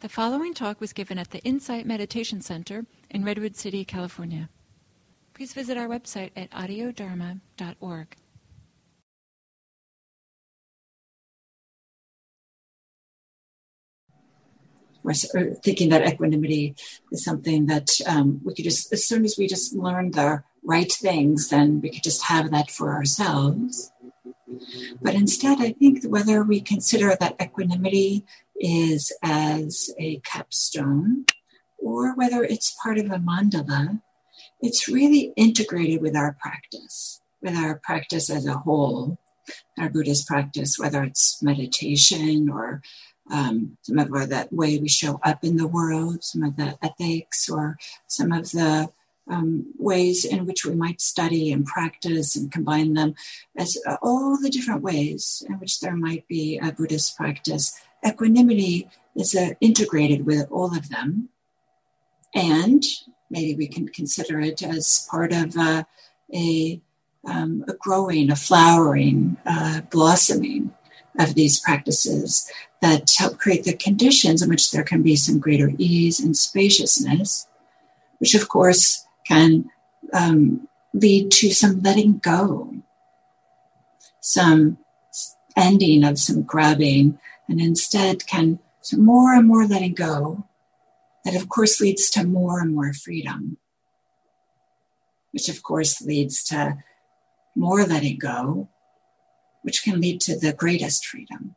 The following talk was given at the Insight Meditation Center in Redwood City, California. Please visit our website at audiodharma.org. Thinking that equanimity is something that um, we could just, as soon as we just learn the right things, then we could just have that for ourselves. But instead, I think whether we consider that equanimity is as a capstone or whether it's part of a mandala, it's really integrated with our practice, with our practice as a whole, our Buddhist practice, whether it's meditation or um, some of the way we show up in the world, some of the ethics, or some of the um, ways in which we might study and practice and combine them as uh, all the different ways in which there might be a Buddhist practice. Equanimity is uh, integrated with all of them. And maybe we can consider it as part of uh, a, um, a growing, a flowering, uh, blossoming of these practices that help create the conditions in which there can be some greater ease and spaciousness, which of course can um, lead to some letting go, some ending of some grabbing, and instead can some more and more letting go. That of course leads to more and more freedom, which of course leads to more letting go, which can lead to the greatest freedom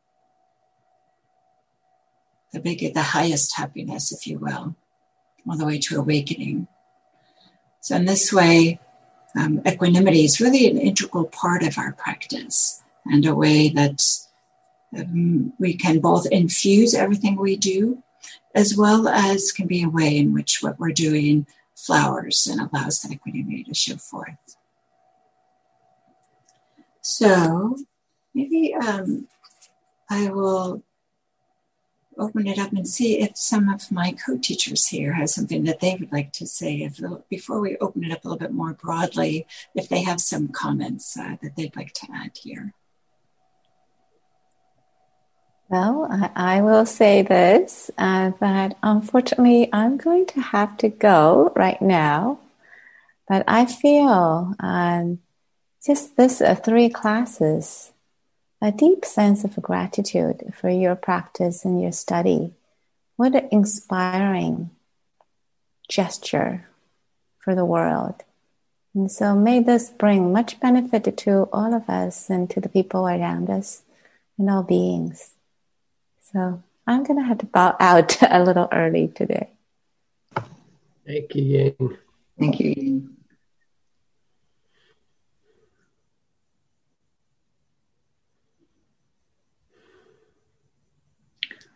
the bigger, the highest happiness, if you will, all the way to awakening. So, in this way, um, equanimity is really an integral part of our practice and a way that um, we can both infuse everything we do, as well as can be a way in which what we're doing flowers and allows that equanimity to show forth. So, maybe um, I will open it up and see if some of my co-teachers here have something that they would like to say. If before we open it up a little bit more broadly, if they have some comments uh, that they'd like to add here. Well, I, I will say this uh, that unfortunately I'm going to have to go right now, but I feel um, just this uh, three classes a deep sense of gratitude for your practice and your study. What an inspiring gesture for the world. And so may this bring much benefit to all of us and to the people around us and all beings. So I'm going to have to bow out a little early today. Thank you, Ying. Thank you, Ying.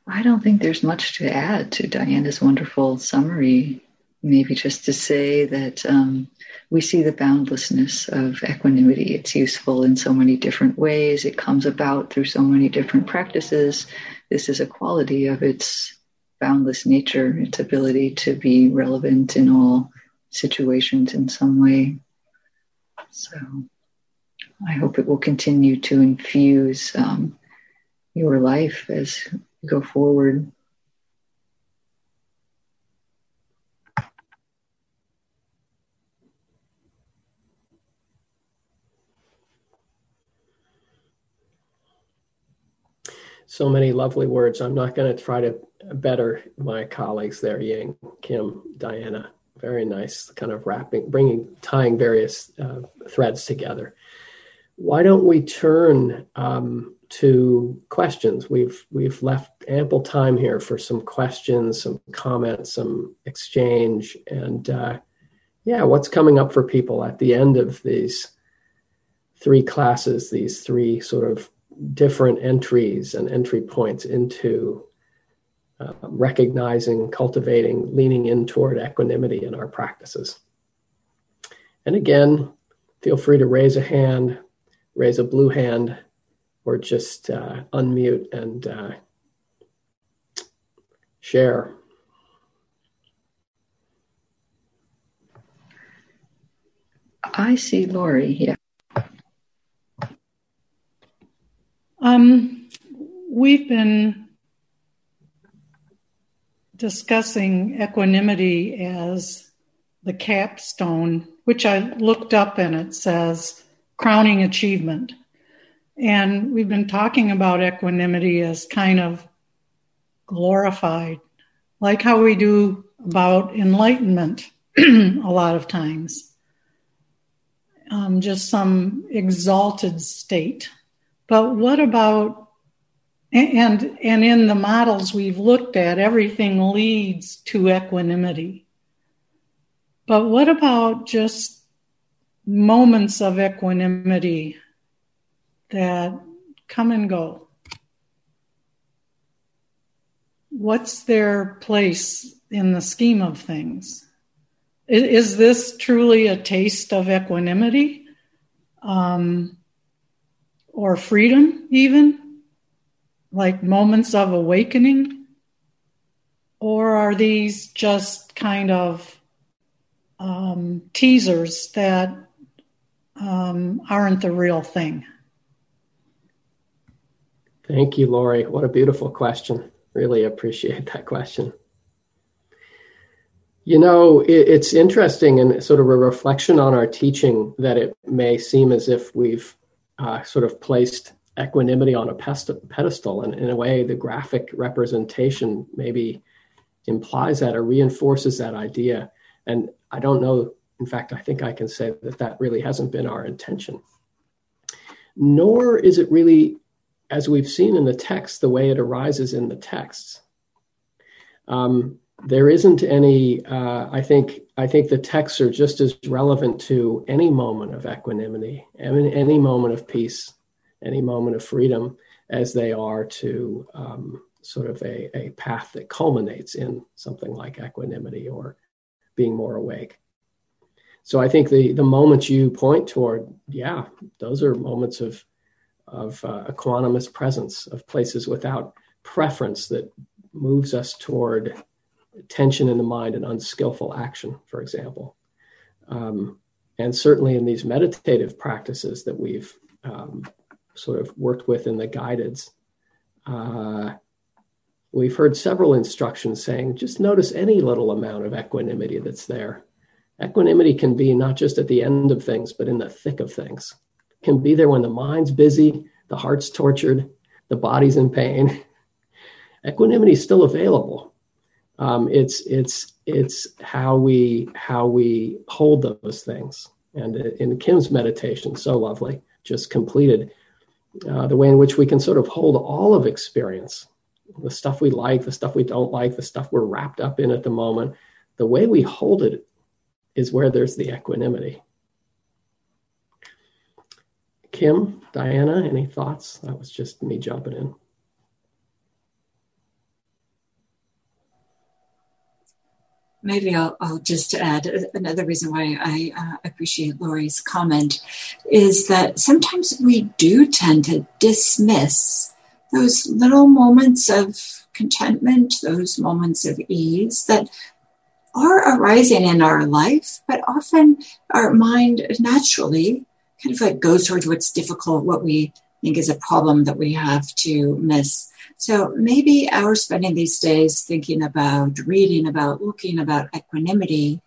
I don't think there's much to add to Diana's wonderful summary. Maybe just to say that um, we see the boundlessness of equanimity. It's useful in so many different ways, it comes about through so many different practices. This is a quality of its boundless nature, its ability to be relevant in all situations in some way. So I hope it will continue to infuse um, your life as you go forward. So many lovely words. I'm not going to try to better my colleagues there, Ying, Kim, Diana. Very nice, kind of wrapping, bringing, tying various uh, threads together. Why don't we turn um, to questions. We've we've left ample time here for some questions, some comments, some exchange, and uh, yeah, what's coming up for people at the end of these three classes, these three sort of different entries and entry points into uh, recognizing, cultivating, leaning in toward equanimity in our practices. And again, feel free to raise a hand, raise a blue hand or just uh, unmute and uh, share. I see Lori here. Um, we've been discussing equanimity as the capstone, which I looked up and it says crowning achievement. And we've been talking about equanimity as kind of glorified, like how we do about enlightenment a lot of times. Um, just some exalted state. But what about and and in the models we've looked at, everything leads to equanimity. But what about just moments of equanimity that come and go? What's their place in the scheme of things? Is, this truly a taste of equanimity um, or freedom, even? Like moments of awakening? Or are these just kind of um, teasers that um, aren't the real thing? Thank you, Lori. What a beautiful question. Really appreciate that question. You know, it, it's interesting and sort of a reflection on our teaching that it may seem as if we've uh, sort of placed equanimity on a pedestal. And in a way, the graphic representation maybe implies that or reinforces that idea. And I don't know, in fact, I think I can say that that really hasn't been our intention. Nor is it really, as we've seen in the text, the way it arises in the texts. Um, there isn't any. Uh, I think. I think the texts are just as relevant to any moment of equanimity, any, any moment of peace, any moment of freedom, as they are to um, sort of a, a path that culminates in something like equanimity or being more awake. So I think the the moments you point toward, yeah, those are moments of of uh, equanimous presence, of places without preference that moves us toward tension in the mind and unskillful action, for example. Um, and certainly in these meditative practices that we've um, sort of worked with in the guideds, uh, we've heard several instructions saying just notice any little amount of equanimity that's there. Equanimity can be not just at the end of things, but in the thick of things. It can be there when the mind's busy, the heart's tortured, the body's in pain. Equanimity is still available. Um, it's it's it's how we how we hold those things. And in Kim's meditation, so lovely, just completed, uh, the way in which we can sort of hold all of experience, the stuff we like, the stuff we don't like, the stuff we're wrapped up in at the moment. The way we hold it is where there's the equanimity. Kim, Diana, any thoughts? That was just me jumping in. Maybe I'll, I'll, just add another reason why I uh, appreciate Lori's comment is that sometimes we do tend to dismiss those little moments of contentment, those moments of ease that are arising in our life, but often our mind naturally kind of like goes towards what's difficult, what we think is a problem that we have to miss. So maybe our spending these days thinking about, reading about, looking about equanimity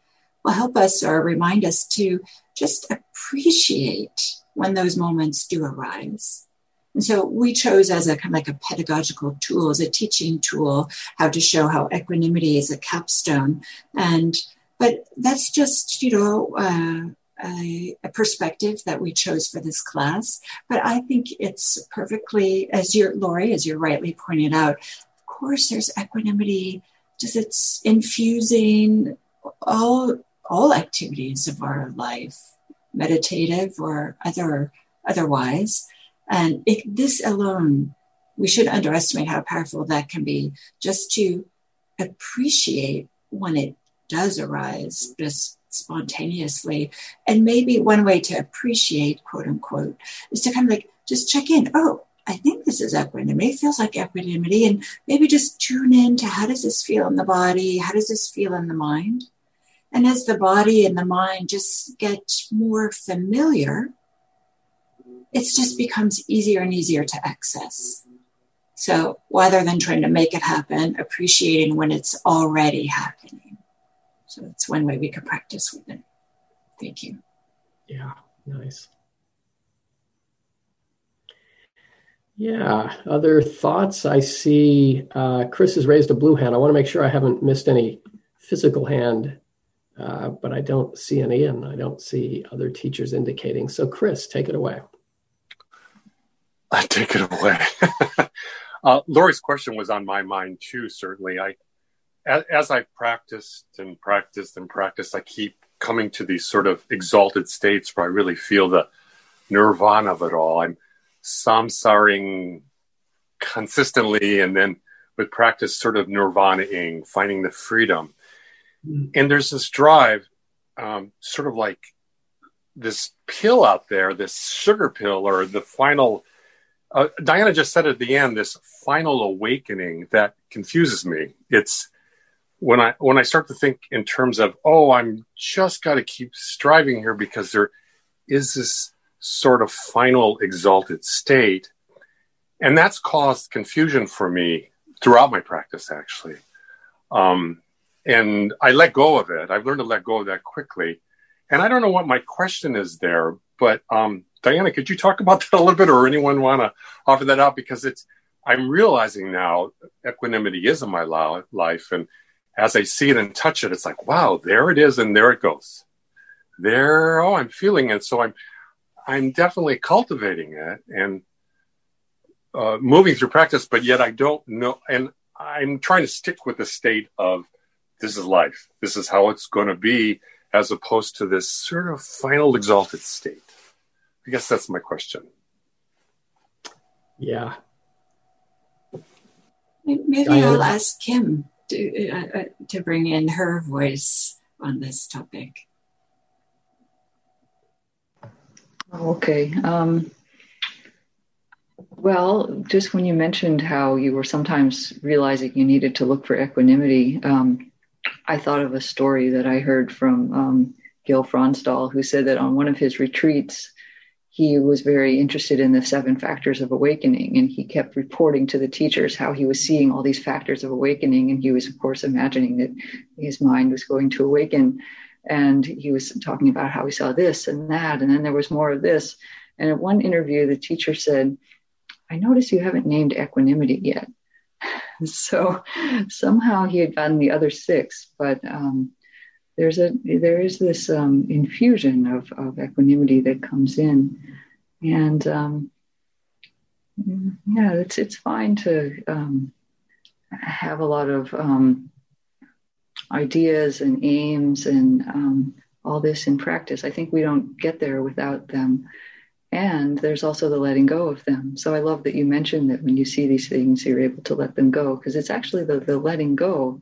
will help us or remind us to just appreciate when those moments do arise. And so we chose as a kind of like a pedagogical tool, as a teaching tool, how to show how equanimity is a capstone. And but that's just you know uh, a, a, perspective that we chose for this class. But I think it's perfectly, as you Lori, as you're rightly pointed out, of course, there's equanimity, just it's infusing all all activities of our life, meditative or other otherwise. And it, this alone, we should underestimate how powerful that can be. Just to appreciate when it does arise, just spontaneously. And maybe one way to appreciate, quote unquote, is to kind of like just check in. Oh, I think this is equanimity. It feels like equanimity. And maybe just tune in to how does this feel in the body? How does this feel in the mind? And as the body and the mind just get more familiar, it just becomes easier and easier to access. So rather than trying to make it happen, appreciating when it's already happening. So that's one way we could practice with it. Thank you. Yeah, nice. Yeah, other thoughts? I see uh, Chris has raised a blue hand. I want to make sure I haven't missed any physical hand, uh, but I don't see any and I don't see other teachers indicating. So, Chris, take it away. I take it away. uh, Lori's question was on my mind too. Certainly, I as, as I practiced and practiced and practiced, I keep coming to these sort of exalted states where I really feel the nirvana of it all. I'm samsaring consistently and then with practice sort of nirvanaing, finding the freedom. Mm. And there's this drive, um, sort of like this pill out there, this sugar pill or the final. Uh, Diana just said at the end, this final awakening that confuses me. It's when I when I start to think in terms of, oh, I'm just got to keep striving here because there is this sort of final exalted state. And that's caused confusion for me throughout my practice, actually. Um, and I let go of it. I've learned to let go of that quickly. And I don't know what my question is there, but um, Diana, could you talk about that a little bit, or anyone want to offer that out? Because it's I'm realizing now equanimity is in my life, and as I see it and touch it, it's like, wow, there it is, and there it goes. There, oh, I'm feeling it. So I'm I'm definitely cultivating it and uh, moving through practice, but yet I don't know. And I'm trying to stick with the state of this is life. This is how it's going to be, as opposed to this sort of final exalted state. I guess that's my question. Yeah. Maybe I'll ask Kim to, uh, uh, to bring in her voice on this topic. Okay. Um, well, just when you mentioned how you were sometimes realizing you needed to look for equanimity, um, I thought of a story that I heard from um, Gil Fronsdal, who said that on one of his retreats, he was very interested in the seven factors of awakening, and he kept reporting to the teachers how he was seeing all these factors of awakening, and he was, of course, imagining that his mind was going to awaken and he was talking about how he saw this and that and then there was more of this. And at one interview the teacher said i notice you haven't named equanimity yet. So somehow he had gotten the other six but um, there's a there is this um, infusion of, of equanimity that comes in and um, yeah it's it's fine to um, have a lot of um, ideas and aims and um, all this in practice. I think we don't get there without them. And there's also the letting go of them. So I love that you mentioned that when you see these things, you're able to let them go because it's actually the, the letting go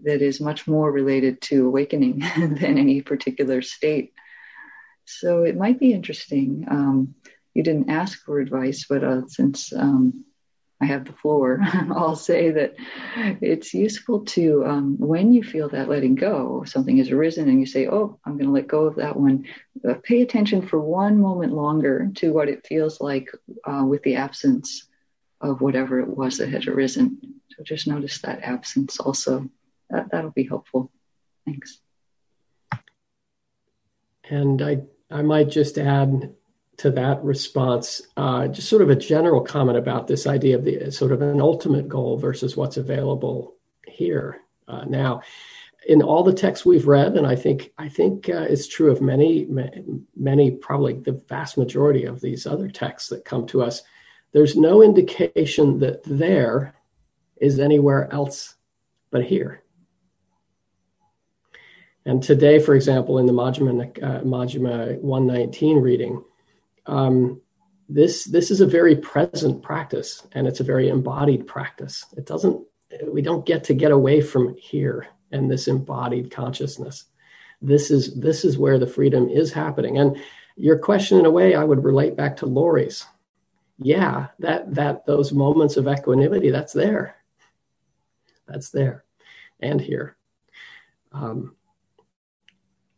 that is much more related to awakening than any particular state. So it might be interesting. Um, you didn't ask for advice, but uh, since um, I have the floor, I'll say that it's useful to, um, when you feel that letting go, something has arisen and you say, Oh, I'm going to let go of that one, uh, pay attention for one moment longer to what it feels like uh, with the absence of whatever it was that had arisen. So just notice that absence also. That, that'll be helpful. Thanks. And I, I might just add to that response, uh, just sort of a general comment about this idea of the sort of an ultimate goal versus what's available here uh, now. In all the texts we've read, and I think I think uh, it's true of many, many, probably the vast majority of these other texts that come to us. There's no indication that there is anywhere else but here. And today, for example, in the Majjhima, uh, Majjhima 119 reading, um, this this is a very present practice and it's a very embodied practice. It doesn't we don't get to get away from here and this embodied consciousness. This is this is where the freedom is happening. And your question in a way i would relate back to lori's. Yeah that that those moments of equanimity that's there. That's there and here. Um,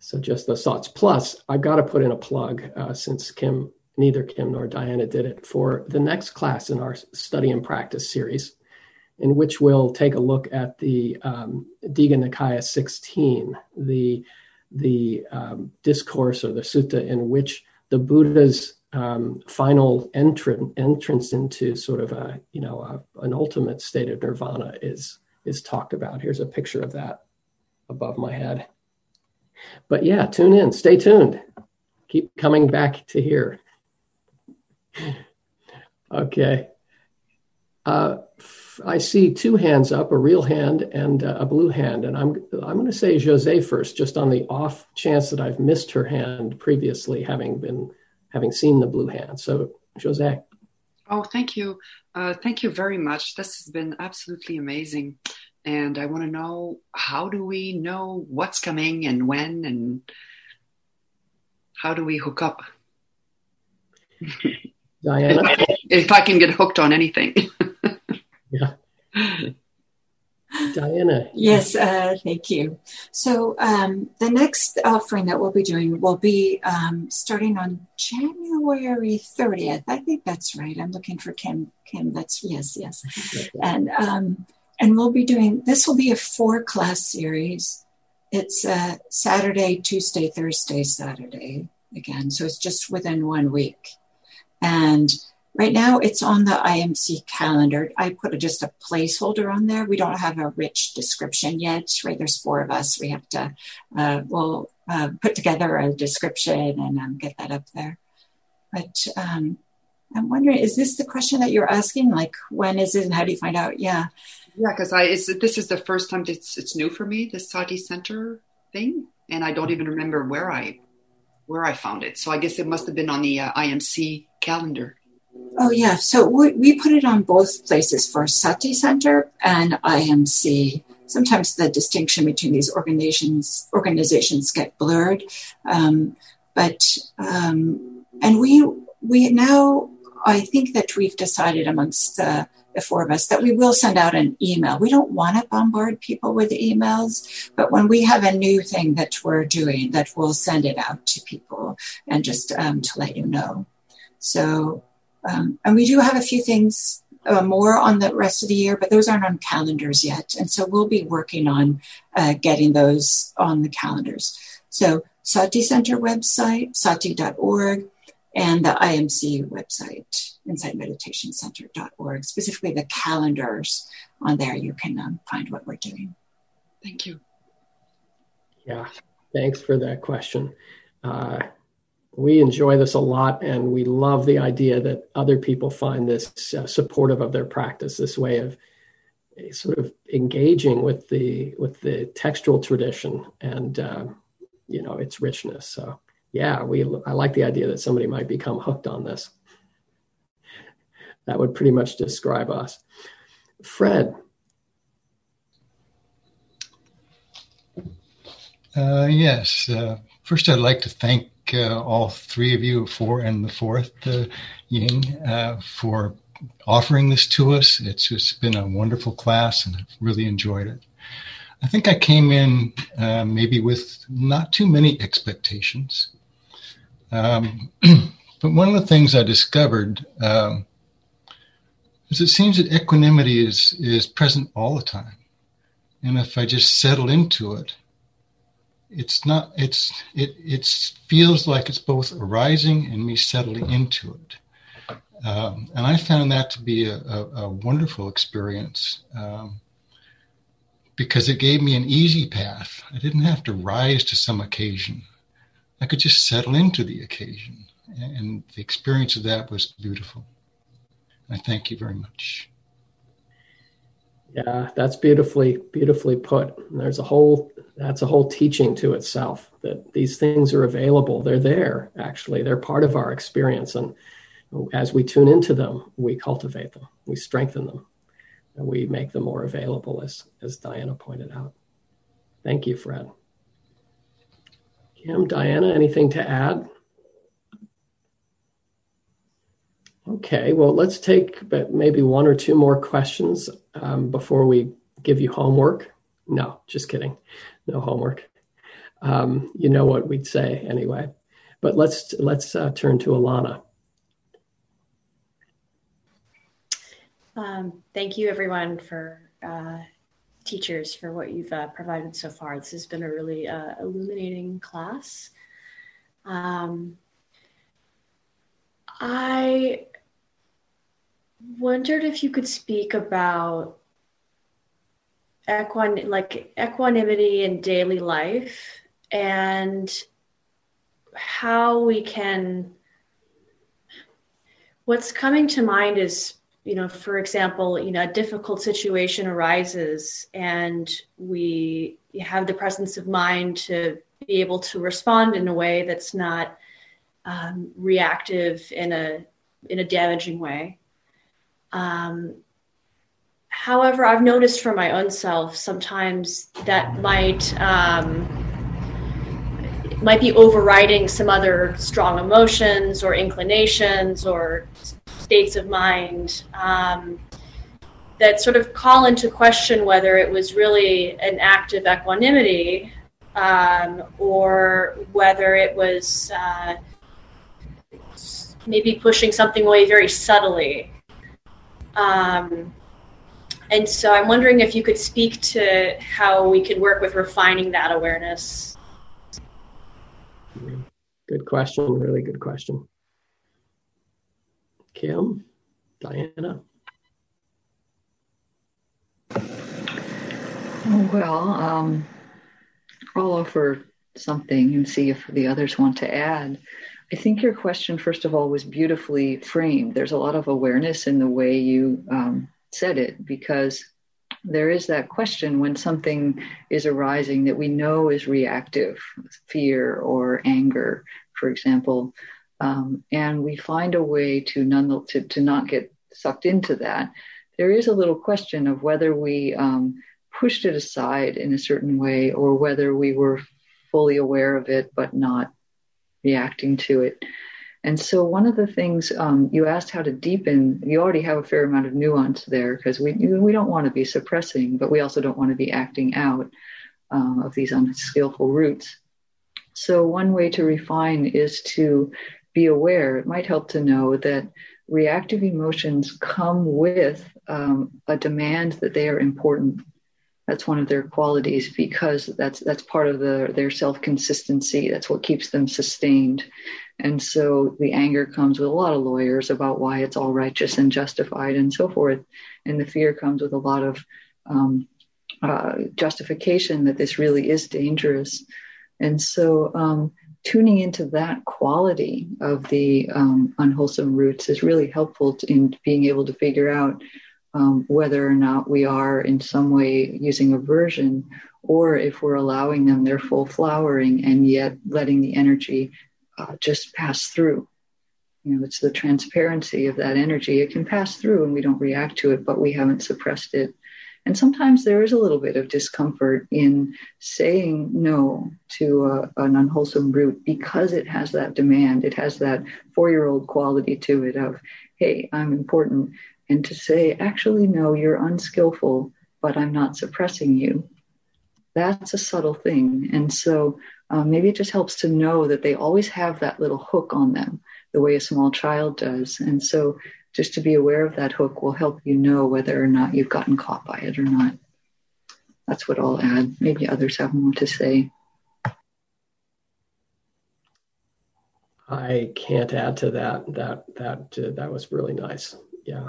so just those thoughts plus i've got to put in a plug uh, since kim neither Kim nor Diana did it, for the next class in our study and practice series, in which we'll take a look at the um, Digha Nikaya 16, the, the um, discourse or the sutta in which the Buddha's um, final entrance entrance into sort of a you know a, an ultimate state of nirvana is is talked about. Here's a picture of that above my head. But yeah, tune in, stay tuned, keep coming back to here. okay. Uh, I see two hands up, a real hand and uh, a blue hand, and I'm I'm going to say Jose first, just on the off chance that I've missed her hand previously, having been having seen the blue hand. So, Jose. Oh, thank you. Uh, thank you very much. This has been absolutely amazing. And I want to know how do we know what's coming and when and how do we hook up? Diana? if I can get hooked on anything. yeah. Diana. Yes, uh, thank you. So um, the next offering that we'll be doing will be um, starting on January 30th. I think that's right. I'm looking for Kim. Kim, that's yes, yes. And um, and we'll be doing this. Will be a four class series. It's uh, Saturday, Tuesday, Thursday, Saturday again. So it's just within one week, and Right now, it's on the IMC calendar. I put a, just a placeholder on there. We don't have a rich description yet, right? There's four of us. We have to, uh, we'll uh, put together a description and um, get that up there. But um, I'm wondering, is this the question that you're asking? Like, when is it and how do you find out? Yeah. Yeah, because I this is the first time it's it's new for me, the Sati Center thing, and I don't even remember where I where I found it. So I guess it must have been on the uh, IMC calendar. Oh, yeah. So we, we put it on both places for Sati Center and IMC. Sometimes the distinction between these organizations organizations get blurred, um, but um, and we we now I think that we've decided amongst the, the four of us that we will send out an email. We don't want to bombard people with emails, but when we have a new thing that we're doing, that we'll send it out to people and just um, to let you know. So um, and we do have a few things uh, more on the rest of the year, but those aren't on calendars yet. And so we'll be working on uh, getting those on the calendars. So Sati Center website, sati.org, and the IMC website, insightmeditationcenter.org, specifically the calendars on there. You can um, find what we're doing. Thank you. Yeah, thanks for that question. Uh, we enjoy this a lot and we love the idea that other people find this uh, supportive of their practice this way of uh, sort of engaging with the with the textual tradition and uh, you know its richness so yeah we i like the idea that somebody might become hooked on this that would pretty much describe us fred uh, yes uh, first i'd like to thank uh, all three of you, four and the fourth, uh, Ying, uh, for offering this to us. It's just been a wonderful class and I've really enjoyed it. I think I came in uh, maybe with not too many expectations. Um, but one of the things I discovered um, is it seems that equanimity is, is present all the time. And if I just settle into it, it's not it's it it feels like it's both arising and me settling into it. Um, and i found that to be a, a, a wonderful experience um, because it gave me an easy path. I didn't have to rise to some occasion i could just settle into the occasion and the experience of that was beautiful i thank you very much yeah, that's beautifully beautifully put. there's a whole that's a whole teaching to itself that these things are available. They're there actually. They're part of our experience and as we tune into them, we cultivate them, we strengthen them, and we make them more available as as Diana pointed out. Thank you, Fred. Kim, Diana, anything to add? Okay, well, let's take maybe one or two more questions um, before we give you homework. No, just kidding. No homework. Um, you know what we'd say anyway. But let's let's uh, turn to Alana. Um, thank you, everyone, for uh, teachers for what you've uh, provided so far. This has been a really uh, illuminating class. Um, I wondered if you could speak about equan like equanimity in daily life and how we can what's coming to mind is you know for example you know a difficult situation arises and we have the presence of mind to be able to respond in a way that's not um, reactive in a in a damaging way. Um, however i've noticed for my own self sometimes that might um, might be overriding some other strong emotions or inclinations or states of mind um, that sort of call into question whether it was really an act of equanimity um, or whether it was uh, maybe pushing something away very subtly. Um, and so I'm wondering if you could speak to how we could work with refining that awareness. Good question. Really good question. Kim, Diana. Well, um, I'll offer something and see if the others want to add. I think your question, first of all, was beautifully framed. There's a lot of awareness in the way you um, said it because there is that question when something is arising that we know is reactive, fear or anger, for example. Um, and we find a way to, none, to, to not get sucked into that. There is a little question of whether we um, pushed it aside in a certain way or whether we were fully aware of it but not reacting to it. And so, one of the things um, you asked how to deepen, you already have a fair amount of nuance there because we we don't want to be suppressing, but we also don't want to be acting out uh, of these unskillful roots. So, one way to refine is to be aware. It might help to know that reactive emotions come with um, a demand that they are important. That's one of their qualities because that's that's part of the, their self consistency. That's what keeps them sustained. And so the anger comes with a lot of lawyers about why it's all righteous and justified and so forth. And the fear comes with a lot of um, uh, justification that this really is dangerous. And so um, tuning into that quality of the um, unwholesome roots is really helpful to, in being able to figure out um, whether or not we are in some way using aversion or if we're allowing them their full flowering and yet letting the energy uh, just pass through. You know, it's the transparency of that energy. It can pass through and we don't react to it, but we haven't suppressed it. And sometimes there is a little bit of discomfort in saying no to a, an unwholesome root because it has that demand. It has that four year old quality to it of, hey, I'm important. And to say, actually, no, you're unskillful, but I'm not suppressing you. That's a subtle thing. And so um, maybe it just helps to know that they always have that little hook on them, the way a small child does. And so just to be aware of that hook will help you know whether or not you've gotten caught by it or not. That's what I'll add. Maybe others have more to say. I can't add to that. That that uh, that was really nice. Yeah.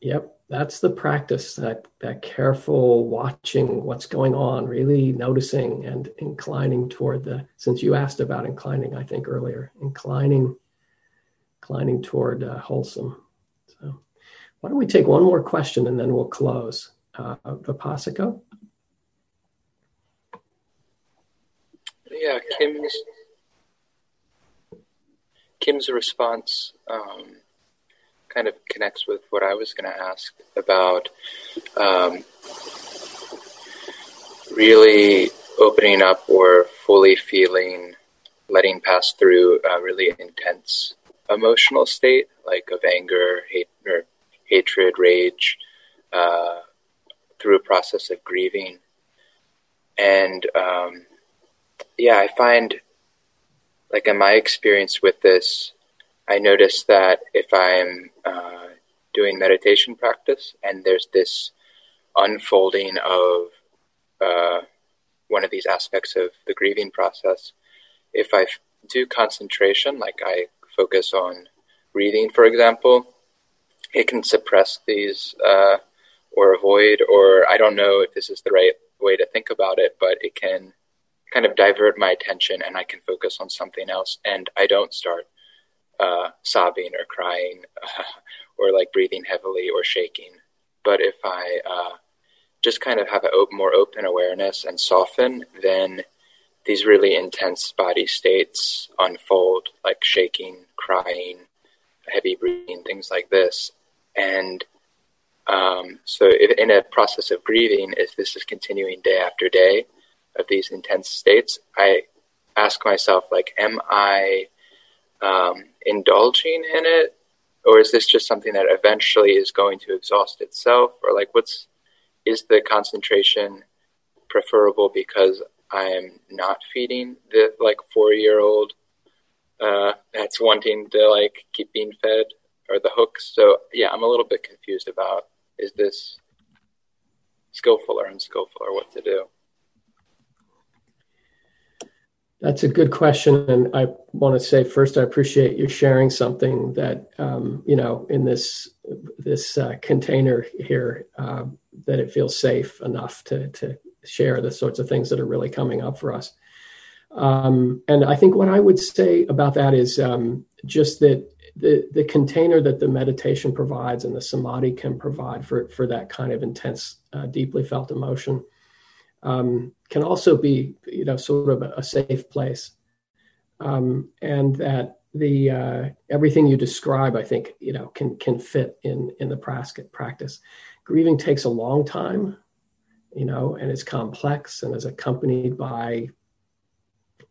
Yep that's the practice that that careful watching what's going on really noticing and inclining toward the since you asked about inclining i think earlier inclining inclining toward uh, wholesome so why don't we take one more question and then we'll close uh, Vipasika? yeah kim's kim's response um, kind of connects with what I was going to ask about um, really opening up or fully feeling, letting pass through a really intense emotional state, like of anger, hate, hatred, rage, uh, through a process of grieving. And um, yeah, I find, like in my experience with this, I notice that if I'm uh, doing meditation practice, and there's this unfolding of uh, one of these aspects of the grieving process. If I do concentration, like I focus on breathing, for example, it can suppress these uh, or avoid, or I don't know if this is the right way to think about it, but it can kind of divert my attention and I can focus on something else and I don't start uh, sobbing or crying uh, or like breathing heavily or shaking. But if I uh, just kind of have a op- more open awareness and soften, then these really intense body states unfold, like shaking, crying, heavy breathing, things like this. And um, so, if, in a process of grieving, if this is continuing day after day of these intense states, I ask myself, like, am I um, indulging in it, or is this just something that eventually is going to exhaust itself, or like, what's is the concentration preferable because I am not feeding the like four year old uh, that's wanting to like keep being fed or the hooks. So yeah, I'm a little bit confused about is this skillful or unskillful or what to do? That's a good question, and I want to say first, I appreciate you sharing something that um, you know in this this uh, container here uh, that it feels safe enough to to share the sorts of things that are really coming up for us. Um, and I think what I would say about that is um, just that the the container that the meditation provides and the samadhi can provide for for that kind of intense, uh, deeply felt emotion um, can also be you know sort of a, a safe place, um, and that the uh, everything you describe, I think you know can can fit in in the practice. Grieving takes a long time, you know, and it's complex and is accompanied by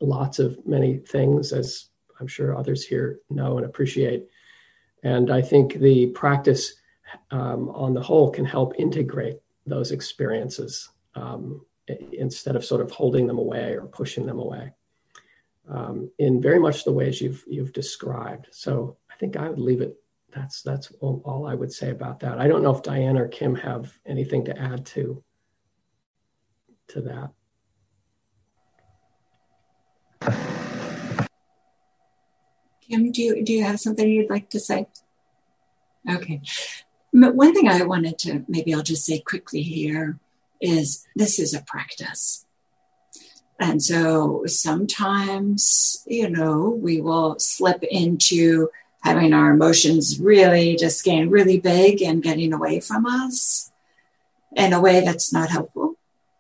lots of many things, as I'm sure others here know and appreciate. And I think the practice um, on the whole can help integrate those experiences um, instead of sort of holding them away or pushing them away um, in very much the ways you've you've described. So I think I would leave it. That's that's all, all I would say about that. I don't know if Diane or Kim have anything to add to to that. Do you, do you have something you'd like to say? Okay. One thing I wanted to maybe I'll just say quickly here is this is a practice. And so sometimes, you know, we will slip into having our emotions really just getting really big and getting away from us in a way that's not helpful.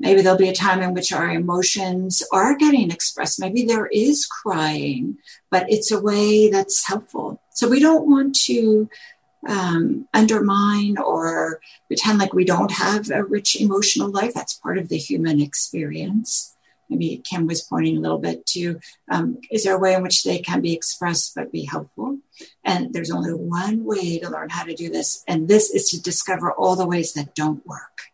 Maybe there'll be a time in which our emotions are getting expressed. Maybe there is crying, but it's a way that's helpful. So we don't want to um, undermine or pretend like we don't have a rich emotional life. That's part of the human experience. Maybe Kim was pointing a little bit to um, is there a way in which they can be expressed but be helpful? And there's only one way to learn how to do this, and this is to discover all the ways that don't work.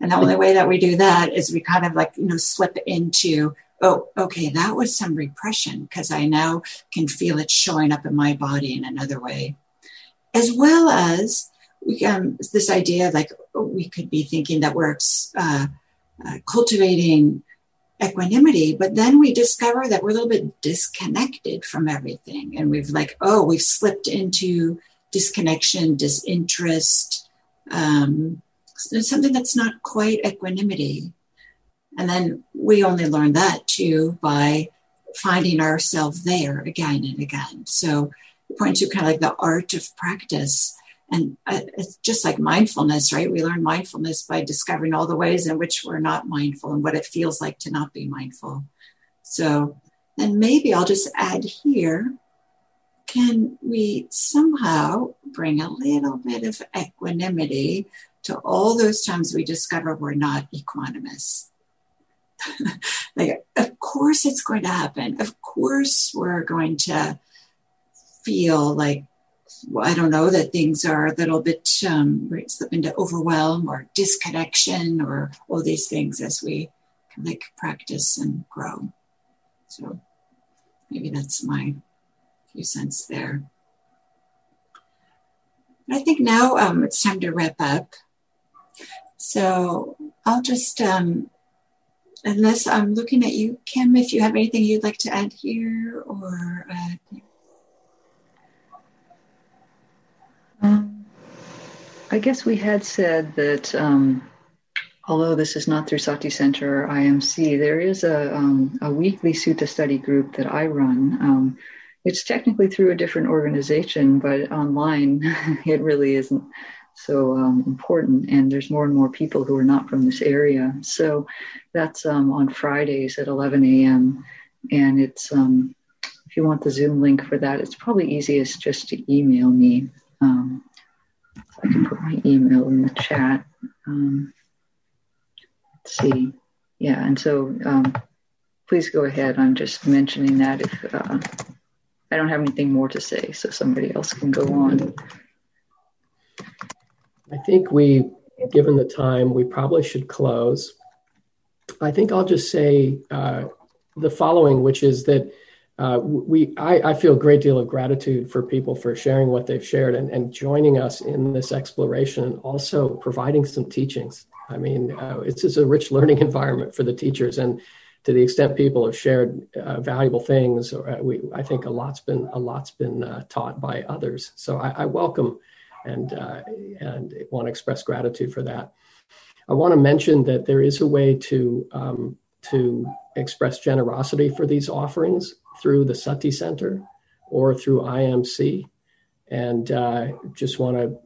And the only way that we do that is we kind of like, you know, slip into, oh, okay, that was some repression because I now can feel it showing up in my body in another way. As well as we, um, this idea like we could be thinking that we're uh, uh, cultivating equanimity, but then we discover that we're a little bit disconnected from everything. And we've like, oh, we've slipped into disconnection, disinterest, um, something that's not quite equanimity. And then we only learn that too by finding ourselves there again and again. So point to kind of like the art of practice. And uh, it's just like mindfulness, right? We learn mindfulness by discovering all the ways in which we're not mindful and what it feels like to not be mindful. So and maybe I'll just add here can we somehow bring a little bit of equanimity to all those times we discover we're not equanimous. like, of course, it's going to happen. Of course, we're going to feel like, well, I don't know, that things are a little bit um, slip into overwhelm or disconnection or all these things as we like practice and grow. So maybe that's my few cents there. I think now um, it's time to wrap up. So I'll just, um, unless I'm looking at you, Kim, if you have anything you'd like to add here or. Uh, um, I guess we had said that um, although this is not through Sati Center or IMC, there is a, um, a weekly Sutta study group that I run. Um, it's technically through a different organization, but online it really isn't so um, important. And there's more and more people who are not from this area. So that's um, on Fridays at 11 a.m. And it's, um, if you want the Zoom link for that, it's probably easiest just to email me. Um, so I can put my email in the chat. Um, let's see. Yeah, and so um, please go ahead. I'm just mentioning that if uh, I don't have anything more to say, so somebody else can go on. I think we, given the time, we probably should close. I think I'll just say uh, the following, which is that uh, we I, I, feel a great deal of gratitude for people for sharing what they've shared and, and joining us in this exploration and also providing some teachings. I mean, uh, it's just a rich learning environment for the teachers and to the extent people have shared uh, valuable things, uh, we, I think a lot's been a lot's been uh, taught by others. So I, I welcome and uh, and want to express gratitude for that. I want to mention that there is a way to um, to express generosity for these offerings through the Sati Center or through IMC, and uh, just want to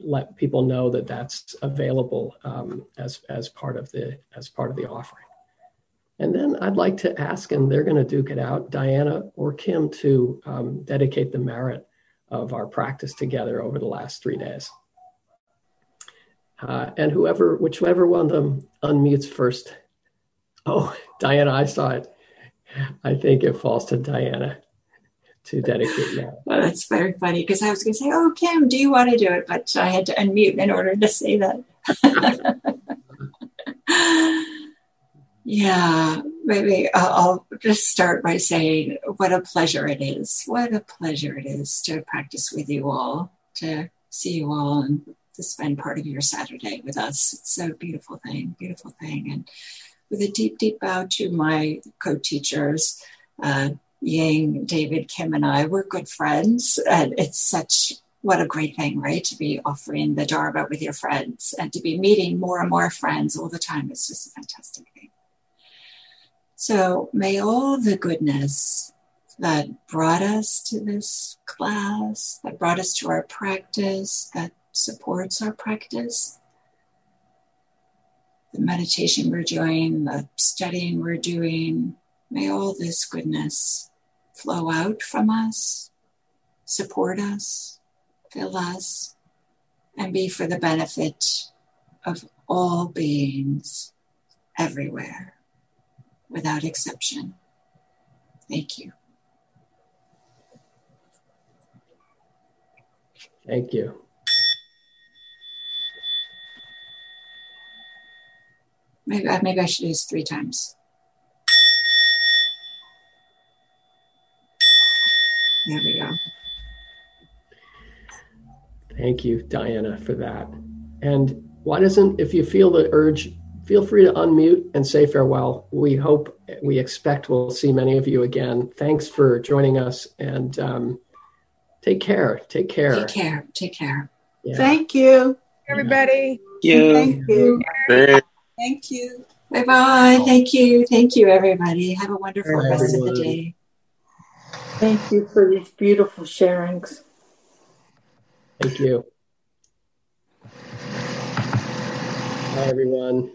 let people know that that's available um, as as part of the as part of the offering. And then I'd like to ask, and they're going to duke it out, Diana or Kim, to um, dedicate the merit of our practice together over the last three days. Uh, and whoever, whichever one of them unmutes first. Oh, Diana, I saw it. I think it falls to Diana to dedicate now. Well, that's very funny because I was going to say, "Oh, Kim, do you want to do it?" But I had to unmute in order to say that. Yeah, maybe I'll just start by saying what a pleasure it is. What a pleasure it is to practice with you all, to see you all, and to spend part of your Saturday with us. It's a beautiful thing, beautiful thing. And with a deep, deep bow to my co teachers, uh, Ying, David, Kim, and I, we're good friends. And it's such what a great thing, right? To be offering the Dharma with your friends and to be meeting more and more friends all the time. It's just a fantastic thing. So may all the goodness that brought us to this class, that brought us to our practice, that supports our practice, the meditation we're doing, the studying we're doing, may all this goodness flow out from us, support us, fill us, and be for the benefit of all beings everywhere without exception. Thank you. Thank you. Maybe, uh, maybe I should do this three times. There we go. Thank you, Diana, for that. And why doesn't, if you feel the urge feel free to unmute and say farewell. We hope, we expect we'll see many of you again. Thanks for joining us and um, take care. Take care. Take care. Take care. Yeah. Thank you, everybody. Thank you. Thank you. Thank you. Bye bye. Thank you. Thank you, everybody. Have a wonderful Bye, rest everyone. of the day. Thank you for these beautiful sharings. Thank you. Hi, everyone.